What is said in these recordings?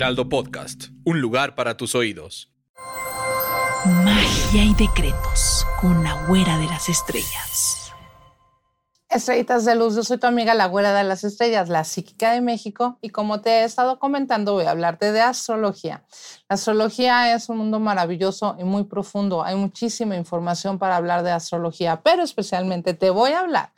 Heraldo Podcast, un lugar para tus oídos. Magia y decretos con la güera de las estrellas. Estrellitas de luz, yo soy tu amiga la güera de las estrellas, la psíquica de México, y como te he estado comentando, voy a hablarte de astrología. La astrología es un mundo maravilloso y muy profundo. Hay muchísima información para hablar de astrología, pero especialmente te voy a hablar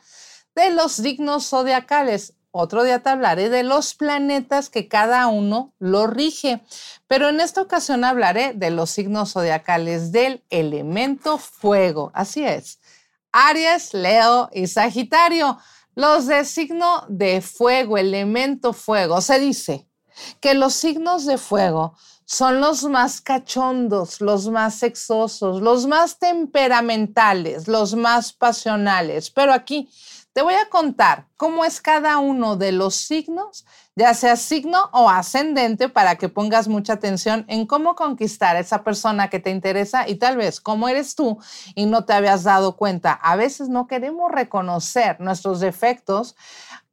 de los signos zodiacales. Otro día te hablaré de los planetas que cada uno lo rige, pero en esta ocasión hablaré de los signos zodiacales del elemento fuego. Así es. Aries, Leo y Sagitario. Los de signo de fuego, elemento fuego. Se dice que los signos de fuego son los más cachondos, los más sexosos, los más temperamentales, los más pasionales. Pero aquí te voy a contar cómo es cada uno de los signos, ya sea signo o ascendente, para que pongas mucha atención en cómo conquistar a esa persona que te interesa y tal vez cómo eres tú y no te habías dado cuenta. A veces no queremos reconocer nuestros defectos.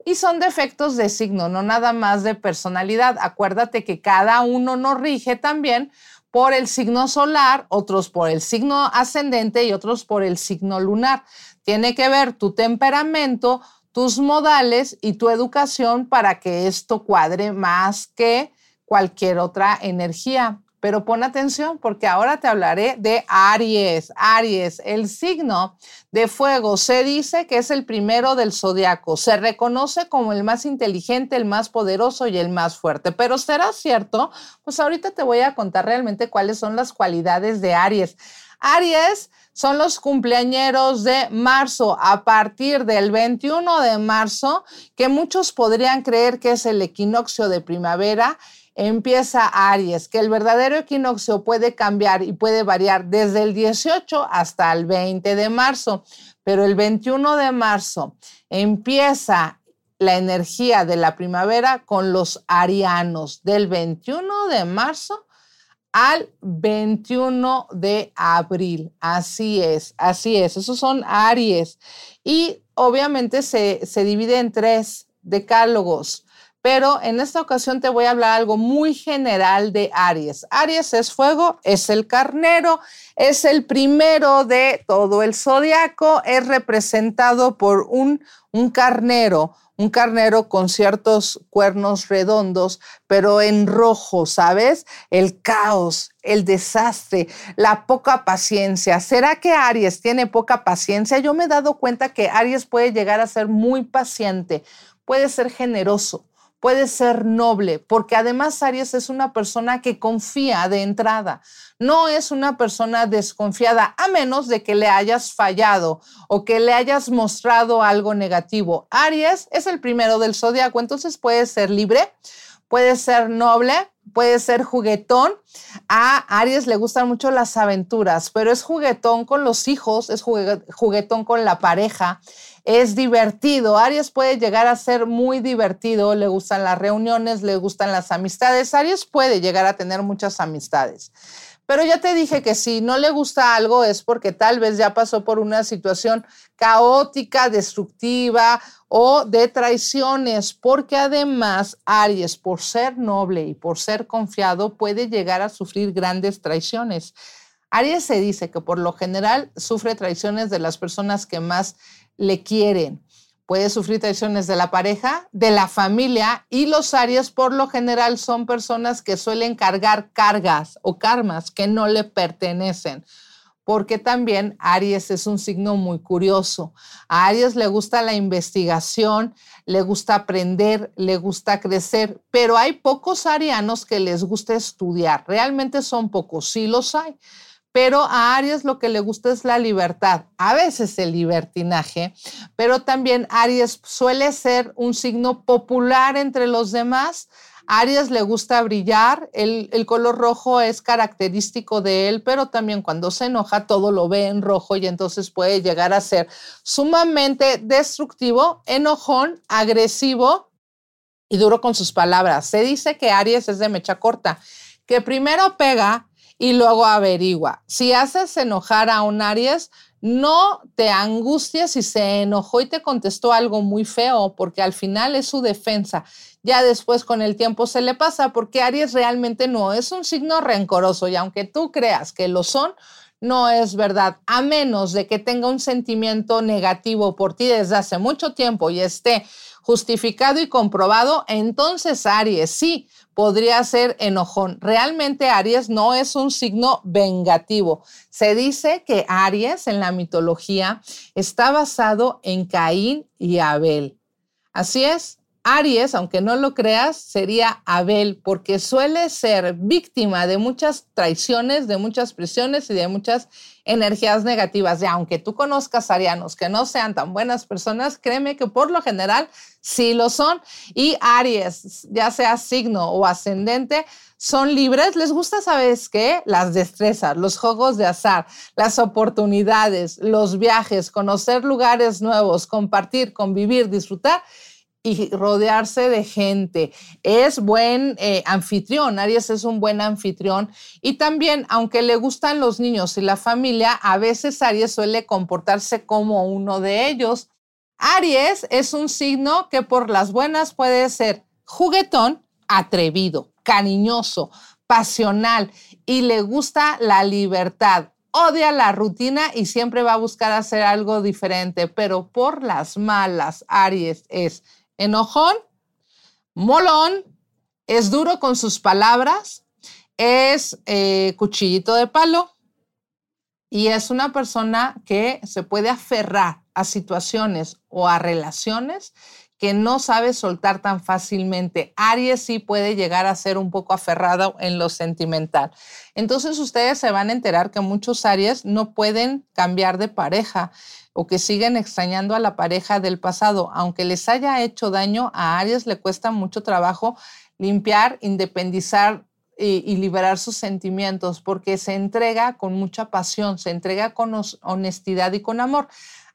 Y son defectos de signo, no nada más de personalidad. Acuérdate que cada uno nos rige también por el signo solar, otros por el signo ascendente y otros por el signo lunar. Tiene que ver tu temperamento, tus modales y tu educación para que esto cuadre más que cualquier otra energía. Pero pon atención porque ahora te hablaré de Aries. Aries, el signo de fuego, se dice que es el primero del zodiaco. Se reconoce como el más inteligente, el más poderoso y el más fuerte. Pero ¿será cierto? Pues ahorita te voy a contar realmente cuáles son las cualidades de Aries. Aries son los cumpleañeros de marzo, a partir del 21 de marzo, que muchos podrían creer que es el equinoccio de primavera, empieza Aries, que el verdadero equinoccio puede cambiar y puede variar desde el 18 hasta el 20 de marzo, pero el 21 de marzo empieza la energía de la primavera con los arianos. Del 21 de marzo al 21 de abril. Así es, así es. Esos son Aries. Y obviamente se, se divide en tres decálogos. Pero en esta ocasión te voy a hablar algo muy general de Aries. Aries es fuego, es el carnero, es el primero de todo el zodiaco, es representado por un, un carnero, un carnero con ciertos cuernos redondos, pero en rojo, ¿sabes? El caos, el desastre, la poca paciencia. ¿Será que Aries tiene poca paciencia? Yo me he dado cuenta que Aries puede llegar a ser muy paciente, puede ser generoso, puede ser noble, porque además Aries es una persona que confía de entrada, no es una persona desconfiada, a menos de que le hayas fallado o que le hayas mostrado algo negativo. Aries es el primero del zodiaco, entonces puede ser libre, puede ser noble, puede ser juguetón. A Aries le gustan mucho las aventuras, pero es juguetón con los hijos, es juguetón con la pareja es divertido. Aries puede llegar a ser muy divertido, le gustan las reuniones, le gustan las amistades. Aries puede llegar a tener muchas amistades. Pero ya te dije que si no le gusta algo es porque tal vez ya pasó por una situación caótica, destructiva o de traiciones, porque además Aries, por ser noble y por ser confiado, puede llegar a sufrir grandes traiciones. Aries se dice que por lo general sufre traiciones de las personas que más le quieren. Puede sufrir traiciones de la pareja, de la familia y los Aries por lo general son personas que suelen cargar cargas o karmas que no le pertenecen porque también Aries es un signo muy curioso. A Aries le gusta la investigación, le gusta aprender, le gusta crecer, pero hay pocos arianos que les gusta estudiar. Realmente son pocos, sí los hay pero a Aries lo que le gusta es la libertad, a veces el libertinaje, pero también Aries suele ser un signo popular entre los demás. Aries le gusta brillar, el, el, color rojo es característico de él, pero también cuando se enoja todo lo ve en rojo y entonces puede llegar a ser sumamente destructivo, enojón, agresivo y duro con sus palabras. Se dice que Aries es de mecha corta, que primero pega y luego averigua. Si haces enojar a un Aries, no te angusties si se enojó y te contestó algo muy feo, porque al final es su defensa. Ya después con el tiempo se le pasa, porque Aries realmente no es un signo rencoroso y aunque tú creas que lo son, no es verdad, a menos de que tenga un sentimiento negativo por ti desde hace mucho tiempo y esté justificado y comprobado, entonces Aries sí podría ser enojón. Realmente Aries no es un signo vengativo. Se dice que Aries en la mitología está basado en Caín y Abel. Así es, Aries, aunque no lo creas, sería Abel, porque suele ser víctima de muchas traiciones, de muchas presiones y de muchas energías negativas. Y aunque tú conozcas arianos que no sean tan buenas personas, créeme que por lo general sí lo son. Y Aries, ya sea signo o ascendente, son libres. Les gusta, ¿sabes qué? Las destrezas, los juegos de azar, las oportunidades, los viajes, conocer lugares nuevos, compartir, convivir, disfrutar y rodearse de gente. Es buen eh, anfitrión, Aries es un buen anfitrión y también, aunque le gustan los niños y la familia, a veces Aries suele comportarse como uno de ellos. Aries es un signo que por las buenas puede ser juguetón, atrevido, cariñoso, pasional y le gusta la libertad. Odia la rutina y siempre va a buscar hacer algo diferente, pero por las malas, Aries es enojón, molón, es duro con sus palabras, es eh, cuchillito de palo y es una persona que se puede aferrar a situaciones o a relaciones que no sabe soltar tan fácilmente. Aries sí puede llegar a ser un poco aferrado en lo sentimental. Entonces ustedes se van a enterar que muchos Aries no pueden cambiar de pareja o que siguen extrañando a la pareja del pasado. Aunque les haya hecho daño, a Aries le cuesta mucho trabajo limpiar, independizar y, liberar sus sentimientos porque se entrega con mucha pasión, se entrega con honestidad y con amor.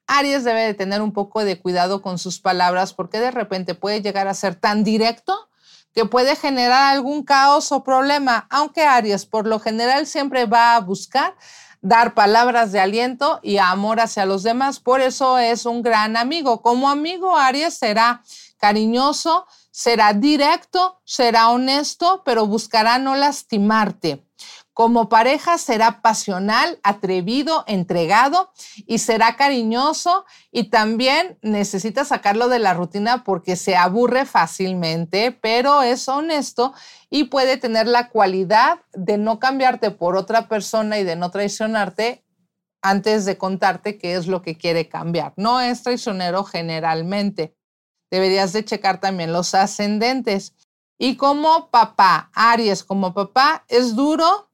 Aries debe de tener un poco de cuidado con sus palabras porque de repente puede llegar a ser tan directo que puede generar algún caos o problema, aunque Aries por lo general siempre va a buscar dar palabras de aliento y amor hacia los demás. Por eso es un gran amigo. Como amigo, Aries será cariñoso, será directo, será honesto, pero buscará no lastimarte. Como pareja será pasional, atrevido, entregado y será cariñoso y también necesita sacarlo de la rutina porque se aburre fácilmente, pero es honesto y puede tener la cualidad de no cambiarte por otra persona y de no traicionarte antes de contarte qué es lo que quiere cambiar. No es traicionero generalmente. Deberías de checar también los ascendentes. Y como papá, Aries como papá, es duro,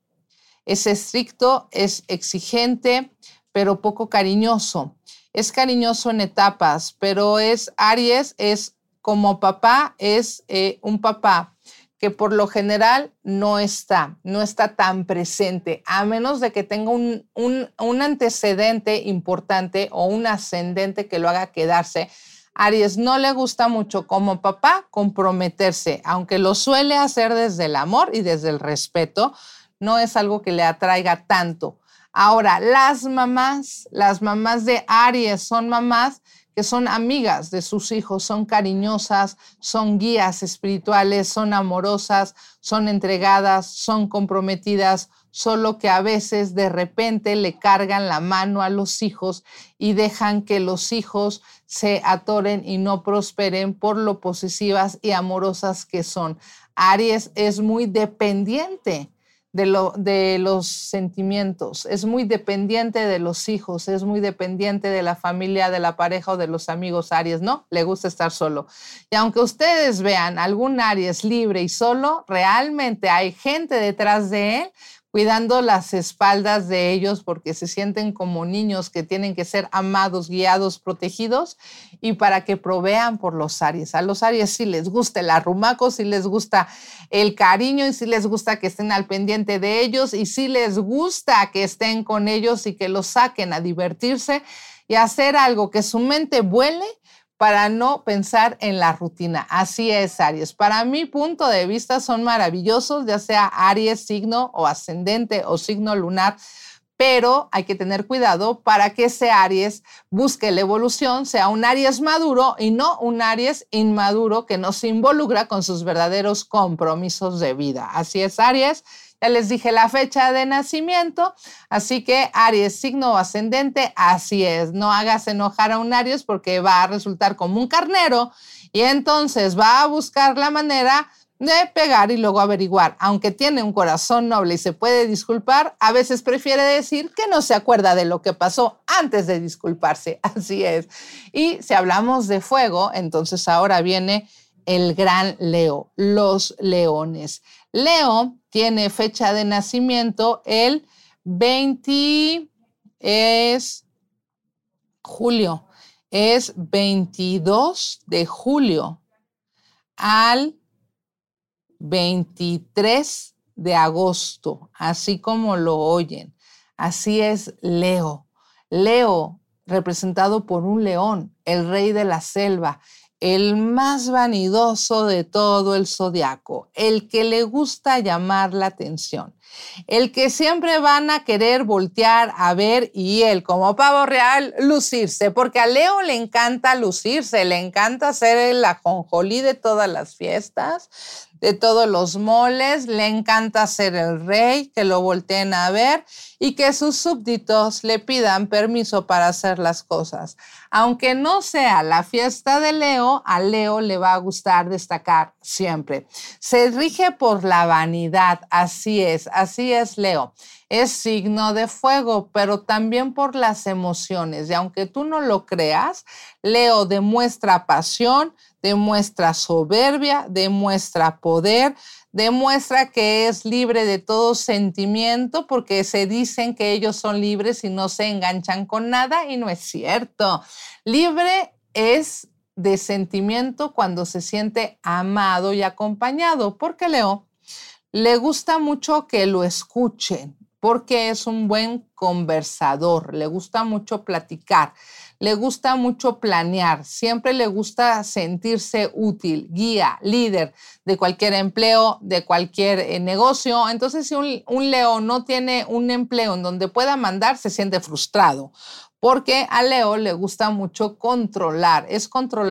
es estricto, es exigente, pero poco cariñoso. Es cariñoso en etapas, pero es Aries, es como papá, es eh, un papá que por lo general no está, no está tan presente, a menos de que tenga un, un, antecedente importante o un ascendente que lo haga quedarse. Aries no le gusta mucho como papá comprometerse, aunque lo suele hacer desde el amor y desde el respeto, no es algo que le atraiga tanto. Ahora, las mamás, las mamás de Aries son mamás que son amigas de sus hijos, son cariñosas, son guías espirituales, son amorosas, son entregadas, son comprometidas, solo que a veces de repente le cargan la mano a los hijos y dejan que los hijos se atoren y no prosperen por lo posesivas y amorosas que son. Aries es muy dependiente de, lo, de los sentimientos, es muy dependiente de los hijos, es muy dependiente de la familia, de la pareja o de los amigos Aries, ¿no? Le gusta estar solo. Y aunque ustedes vean algún Aries libre y solo, realmente hay gente detrás de él cuidando las espaldas de ellos porque se sienten como niños que tienen que ser amados, guiados, protegidos y para que provean por los Aries. A los Aries sí les gusta el arrumaco, sí les gusta el cariño y sí les gusta que estén al pendiente de ellos y sí les gusta que estén con ellos y que los saquen a divertirse y hacer algo que su mente vuele para no pensar en la rutina. Así es, Aries. Para mi punto de vista son maravillosos, ya sea Aries, signo o ascendente o signo lunar, pero hay que tener cuidado para que ese Aries busque la evolución, sea un Aries maduro y no un Aries inmaduro que no se involucra con sus verdaderos compromisos de vida. Así es, Aries. Ya les dije la fecha de nacimiento, así que Aries, signo ascendente, así es. No hagas enojar a un Aries porque va a resultar como un carnero y entonces va a buscar la manera de pegar y luego averiguar. Aunque tiene un corazón noble y se puede disculpar, a veces prefiere decir que no se acuerda de lo que pasó antes de disculparse. Así es. Y si hablamos de fuego, entonces ahora viene el gran Leo, los leones. Leo tiene fecha de nacimiento el 20 es julio, es 22 de julio al 23 de agosto, así como lo oyen. Así es Leo. Leo, representado por un león, el rey de la selva, el más vanidoso de todo el zodiaco, el que le gusta llamar la atención, el que siempre van a querer voltear a ver y él, como pavo real, lucirse, porque a Leo le encanta lucirse, le encanta ser el ajonjolí de todas las fiestas, de todos los moles, le encanta ser el rey, que lo volteen a ver y que sus súbditos le pidan permiso para hacer las cosas. Aunque no sea la fiesta de Leo, a Leo le va a gustar destacar siempre. Se rige por la vanidad, así es, así es Leo. Es signo de fuego, pero también por las emociones. Y aunque tú no lo creas, Leo demuestra pasión, demuestra soberbia, demuestra poder, demuestra que es libre de todo sentimiento porque se dicen que ellos son libres y no se enganchan con nada y no es cierto. Libre es de sentimiento cuando se siente amado y acompañado, porque Leo le gusta mucho que lo escuchen, porque es un buen conversador, le gusta mucho platicar le gusta mucho planear, siempre le gusta sentirse útil, guía, líder de cualquier empleo, de cualquier eh, negocio. Entonces, si un, un león no tiene un empleo en donde pueda mandar, se siente frustrado, porque a Leo le gusta mucho controlar, es controlar.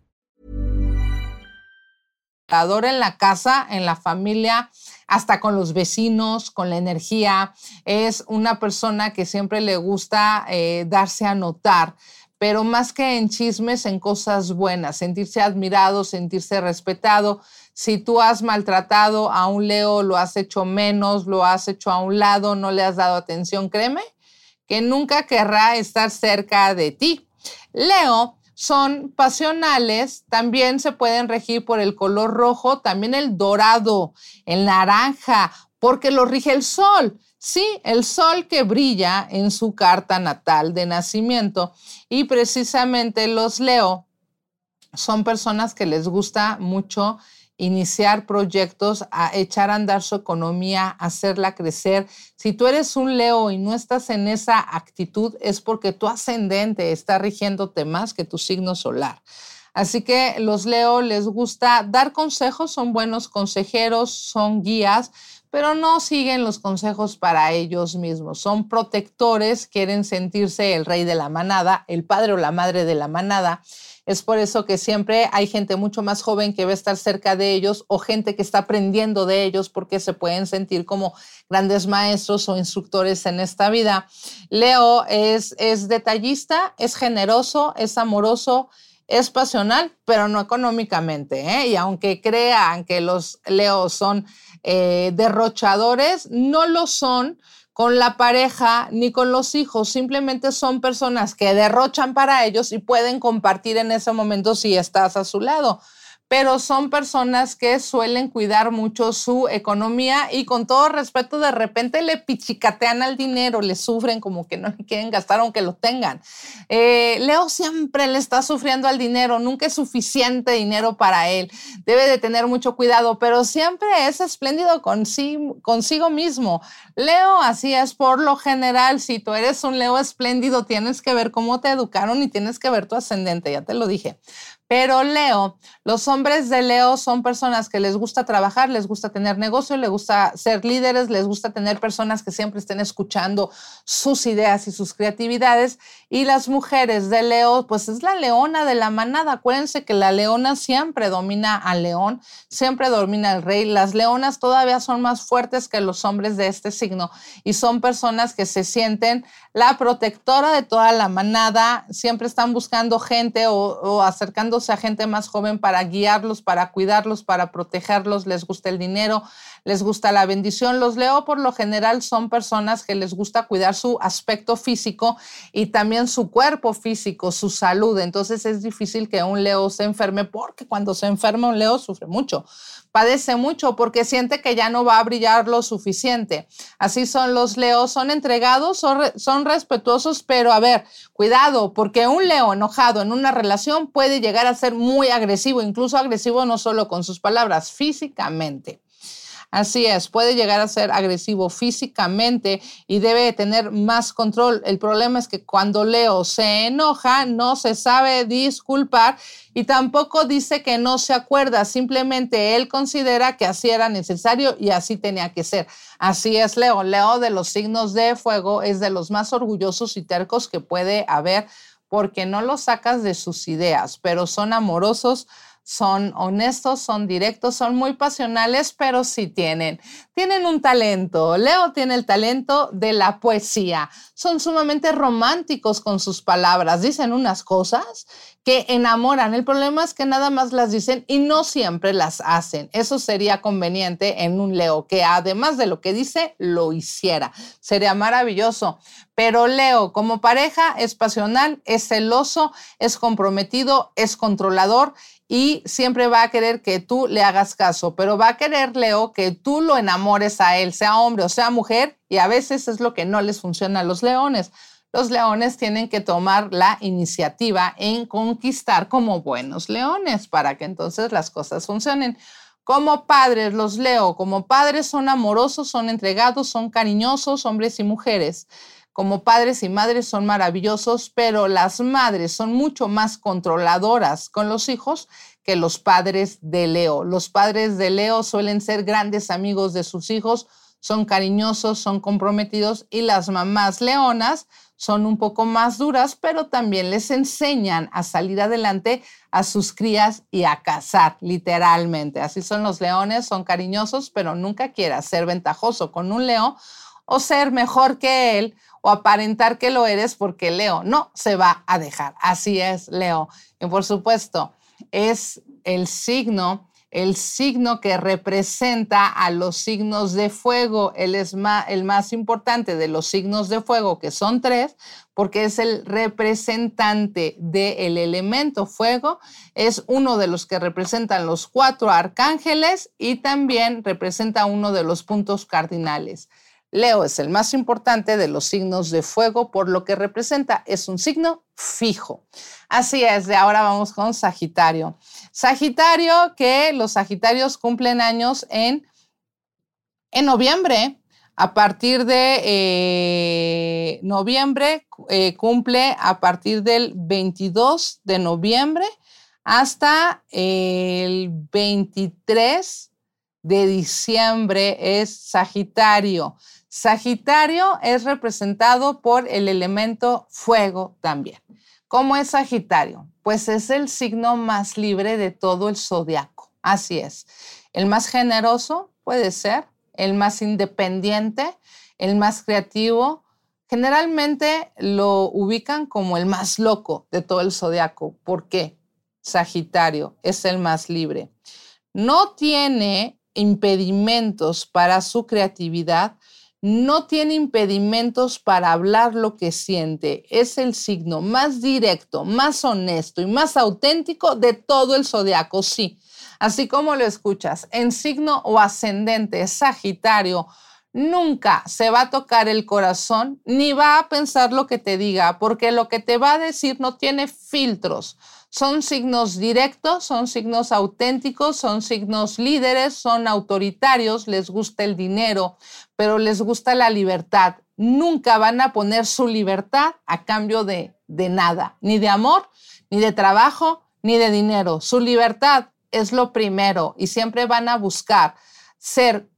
En la casa, en la familia, hasta con los vecinos, con la energía. Es una persona que siempre le gusta eh, darse a notar pero más que en chismes, en cosas buenas, sentirse admirado, sentirse respetado. Si tú has maltratado a un Leo, lo has hecho menos, lo has hecho a un lado, no le has dado atención, créeme que nunca querrá estar cerca de ti. Leo son pasionales, también se pueden regir por el color rojo, también el dorado, el naranja, porque lo rige el sol. Sí, el sol que brilla en su carta natal de nacimiento. Y precisamente los Leo son personas que les gusta mucho iniciar proyectos, a echar a andar su economía, hacerla crecer. Si tú eres un Leo y no estás en esa actitud, es porque tu ascendente está rigiéndote más que tu signo solar. Así que los Leo les gusta dar consejos, son buenos consejeros, son guías, pero no siguen los consejos para ellos mismos. Son protectores, quieren sentirse el rey de la manada, el padre o la madre de la manada Es por eso que siempre hay gente mucho más joven que va a estar cerca de ellos o gente que está aprendiendo de ellos porque se pueden sentir como grandes maestros o instructores en esta vida. Leo es, detallista, es generoso, es amoroso, es pasional, pero no económicamente. ¿eh? Y aunque crean que los Leos son eh, derrochadores, no lo son con la pareja ni con los hijos, simplemente son personas que derrochan para ellos y pueden compartir en ese momento si estás a su lado pero son personas que suelen cuidar mucho su economía y con todo respeto de repente le pichicatean al dinero, le sufren como que no le quieren gastar aunque lo tengan. Eh, Leo siempre le está sufriendo al dinero, nunca es suficiente dinero para él, debe de tener mucho cuidado, pero siempre es espléndido consigo, consigo mismo. Leo así es por lo general, si tú eres un Leo espléndido, tienes que ver cómo te educaron y tienes que ver tu ascendente, ya te lo dije. Pero Leo, los hombres de Leo son personas que les gusta trabajar, les gusta tener negocio, les gusta ser líderes, les gusta tener personas que siempre estén escuchando sus ideas y sus creatividades. Y las mujeres de Leo, pues es la leona de la manada. Acuérdense que la leona siempre domina al león, siempre domina al rey. Las leonas todavía son más fuertes que los hombres de este signo y son personas que se sienten la protectora de toda la manada, siempre están buscando gente o, acercándose a gente más joven para guiarlos, para cuidarlos, para protegerlos, les gusta el dinero, les gusta la bendición. Los Leo por lo general son personas que les gusta cuidar su aspecto físico y también su cuerpo físico, su salud. Entonces es difícil que un Leo se enferme porque cuando se enferma un Leo sufre mucho padece mucho porque siente que ya no va a brillar lo suficiente. Así son los leos, son entregados, son, respetuosos, pero a ver, cuidado, porque un leo enojado en una relación puede llegar a ser muy agresivo, incluso agresivo no solo con sus palabras, físicamente. Así es, puede llegar a ser agresivo físicamente y debe tener más control. El problema es que cuando Leo se enoja, no se sabe disculpar y tampoco dice que no se acuerda, simplemente él considera que así era necesario y así tenía que ser. Así es Leo. Leo de los signos de fuego es de los más orgullosos y tercos que puede haber porque no lo sacas de sus ideas, pero son amorosos son honestos, son directos, son muy pasionales, pero sí tienen, tienen un talento. Leo tiene el talento de la poesía. Son sumamente románticos con sus palabras, dicen unas cosas que enamoran. El problema es que nada más las dicen y no siempre las hacen. Eso sería conveniente en un Leo, que además de lo que dice, lo hiciera. Sería maravilloso. Pero Leo, como pareja, es pasional, es celoso, es comprometido, es controlador y siempre va a querer que tú le hagas caso, pero va a querer, Leo, que tú lo enamores a él, sea hombre o sea mujer, y a veces es lo que no les funciona a los leones. Los leones tienen que tomar la iniciativa en conquistar como buenos leones para que entonces las cosas funcionen. Como padres, los leo, como padres son amorosos, son entregados, son cariñosos, hombres y mujeres como padres y madres son maravillosos, pero las madres son mucho más controladoras con los hijos que los padres de Leo. Los padres de Leo suelen ser grandes amigos de sus hijos, son cariñosos, son comprometidos y las mamás leonas son un poco más duras, pero también les enseñan a salir adelante a sus crías y a cazar, literalmente. Así son los leones, son cariñosos, pero nunca quieras ser ventajoso con un león o ser mejor que él o aparentar que lo eres porque Leo no se va a dejar. Así es, Leo. Y por supuesto, es el signo, el signo que representa a los signos de fuego. Él es el más importante de los signos de fuego, que son tres, porque es el representante del elemento fuego. Es uno de los que representan los cuatro arcángeles y también representa uno de los puntos cardinales. Leo es el más importante de los signos de fuego por lo que representa, es un signo fijo. Así es, de ahora vamos con Sagitario. Sagitario, que los Sagitarios cumplen años en, en noviembre. A partir de eh, noviembre, eh, cumple a partir del 22 de noviembre hasta el 23 de diciembre es Sagitario. Sagitario es representado por el elemento fuego también. ¿Cómo es Sagitario? Pues es el signo más libre de todo el zodiaco. Así es. El más generoso puede ser, el más independiente, el más creativo. Generalmente lo ubican como el más loco de todo el zodiaco. ¿Por qué? Sagitario es el más libre. No tiene impedimentos para su creatividad, no tiene impedimentos para hablar lo que siente. Es el signo más directo, más honesto y más auténtico de todo el zodiaco, sí. Así como lo escuchas, en signo o ascendente Sagitario, nunca se va a tocar el corazón ni va a pensar lo que te diga, porque lo que te va a decir no tiene filtros. Son signos directos, son signos auténticos, son signos líderes, son autoritarios, les gusta el dinero, pero les gusta la libertad. Nunca van a poner su libertad a cambio de, de nada, ni de amor, ni de trabajo, ni de dinero. Su libertad es lo primero y siempre van a buscar ser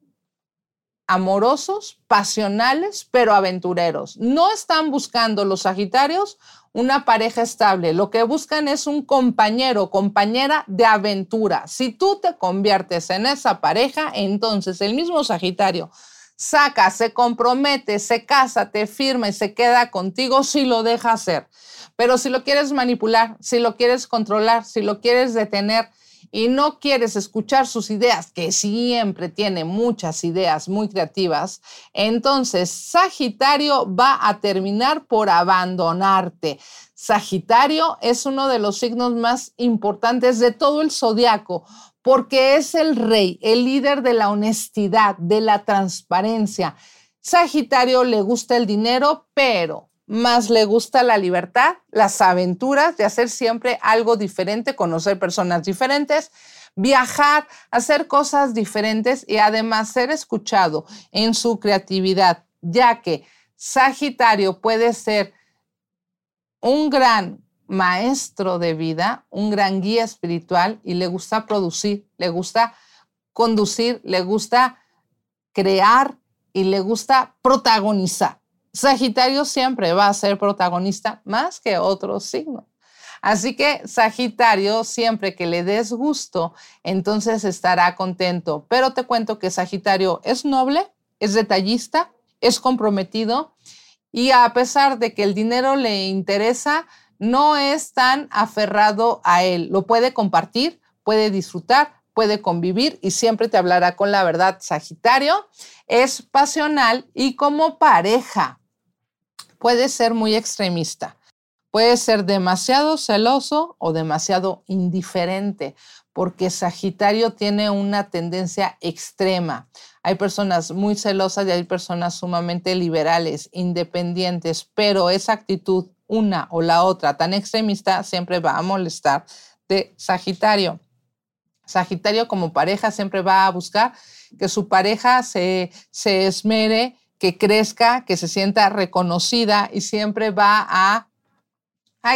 amorosos, pasionales, pero aventureros. No están buscando los Sagitarios una pareja estable. Lo que buscan es un compañero, compañera de aventura. Si tú te conviertes en esa pareja, entonces el mismo Sagitario saca, se compromete, se casa, te firma y se queda contigo si lo deja hacer. Pero si lo quieres manipular, si lo quieres controlar, si lo quieres detener, y no quieres escuchar sus ideas, que siempre tiene muchas ideas muy creativas, entonces Sagitario va a terminar por abandonarte. Sagitario es uno de los signos más importantes de todo el zodiaco porque es el rey, el líder de la honestidad, de la transparencia. Sagitario le gusta el dinero, pero más le gusta la libertad, las aventuras de hacer siempre algo diferente, conocer personas diferentes, viajar, hacer cosas diferentes y además ser escuchado en su creatividad, ya que Sagitario puede ser un gran maestro de vida, un gran guía espiritual y le gusta producir, le gusta conducir, le gusta crear y le gusta protagonizar. Sagitario siempre va a ser protagonista más que otro signo. Así que Sagitario, siempre que le des gusto, entonces estará contento. Pero te cuento que Sagitario es noble, es detallista, es comprometido y a pesar de que el dinero le interesa, no es tan aferrado a él. Lo puede compartir, puede disfrutar, puede convivir y siempre te hablará con la verdad. Sagitario es pasional y como pareja puede ser muy extremista. Puede ser demasiado celoso o demasiado indiferente, porque Sagitario tiene una tendencia extrema. Hay personas muy celosas y hay personas sumamente liberales, independientes, pero esa actitud, una o la otra, tan extremista, siempre va a molestar de Sagitario. Sagitario como pareja siempre va a buscar que su pareja se, se esmere que crezca, que se sienta reconocida y siempre va a,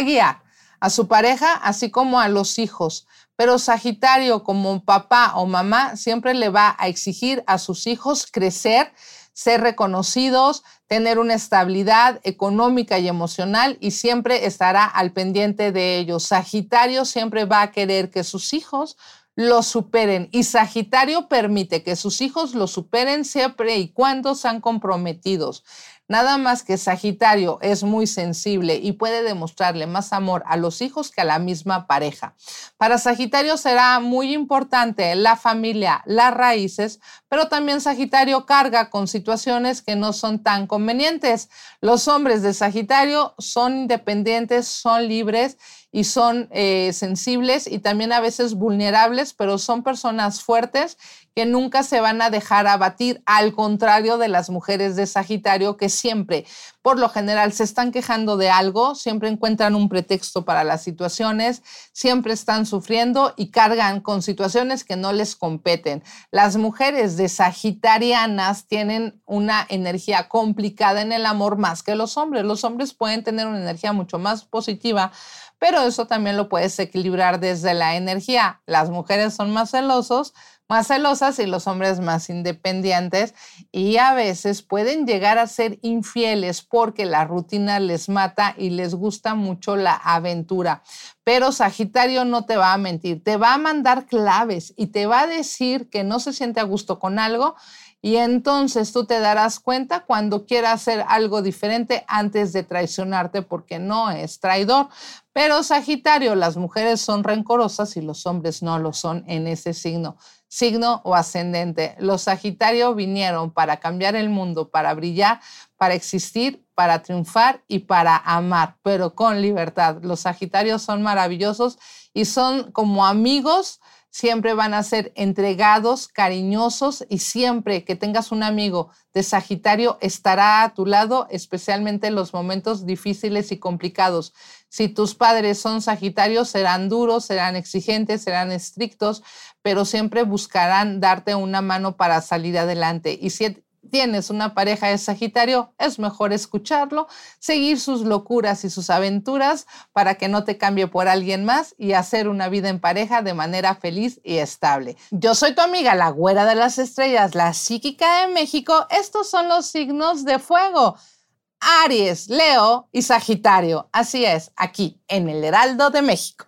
guiar a su pareja, así como a los hijos. Pero Sagitario, como papá o mamá, siempre le va a exigir a sus hijos crecer, ser reconocidos, tener una estabilidad económica y emocional y siempre estará al pendiente de ellos. Sagitario siempre va a querer que sus hijos lo superen. Y Sagitario permite que sus hijos lo superen siempre y cuando sean comprometidos. Nada más que Sagitario es muy sensible y puede demostrarle más amor a los hijos que a la misma pareja. Para Sagitario será muy importante la familia, las raíces, pero también Sagitario carga con situaciones que no son tan convenientes. Los hombres de Sagitario son independientes, son libres y son eh, sensibles y también a veces vulnerables, pero son personas fuertes que nunca se van a dejar abatir, al contrario de las mujeres de Sagitario que siempre, por lo general, se están quejando de algo, siempre encuentran un pretexto para las situaciones, siempre están sufriendo y cargan con situaciones que no les competen. Las mujeres de Sagitarianas tienen una energía complicada en el amor más que los hombres. Los hombres pueden tener una energía mucho más positiva, pero eso también lo puedes equilibrar desde la energía. Las mujeres son más celosos, más celosas y los hombres más independientes y a veces pueden llegar a ser infieles porque la rutina les mata y les gusta mucho la aventura. Pero Sagitario no te va a mentir, te va a mandar claves y te va a decir que no se siente a gusto con algo y entonces tú te darás cuenta cuando quiera hacer algo diferente antes de traicionarte porque no es traidor. Pero Sagitario, las mujeres son rencorosas y los hombres no lo son en ese signo, signo o ascendente. Los Sagitario vinieron para cambiar el mundo, para brillar, para existir, para triunfar y para amar, pero con libertad. Los Sagitarios son maravillosos y son como amigos siempre van a ser entregados, cariñosos y siempre que tengas un amigo de Sagitario estará a tu lado, especialmente en los momentos difíciles y complicados. Si tus padres son Sagitarios, serán duros, serán exigentes, serán estrictos, pero siempre buscarán darte una mano para salir adelante. Y si tienes una pareja de Sagitario, es mejor escucharlo, seguir sus locuras y sus aventuras para que no te cambie por alguien más y hacer una vida en pareja de manera feliz y estable. Yo soy tu amiga, la güera de las estrellas, la psíquica de México. Estos son los signos de fuego. Aries, Leo y Sagitario. Así es, aquí en el Heraldo de México.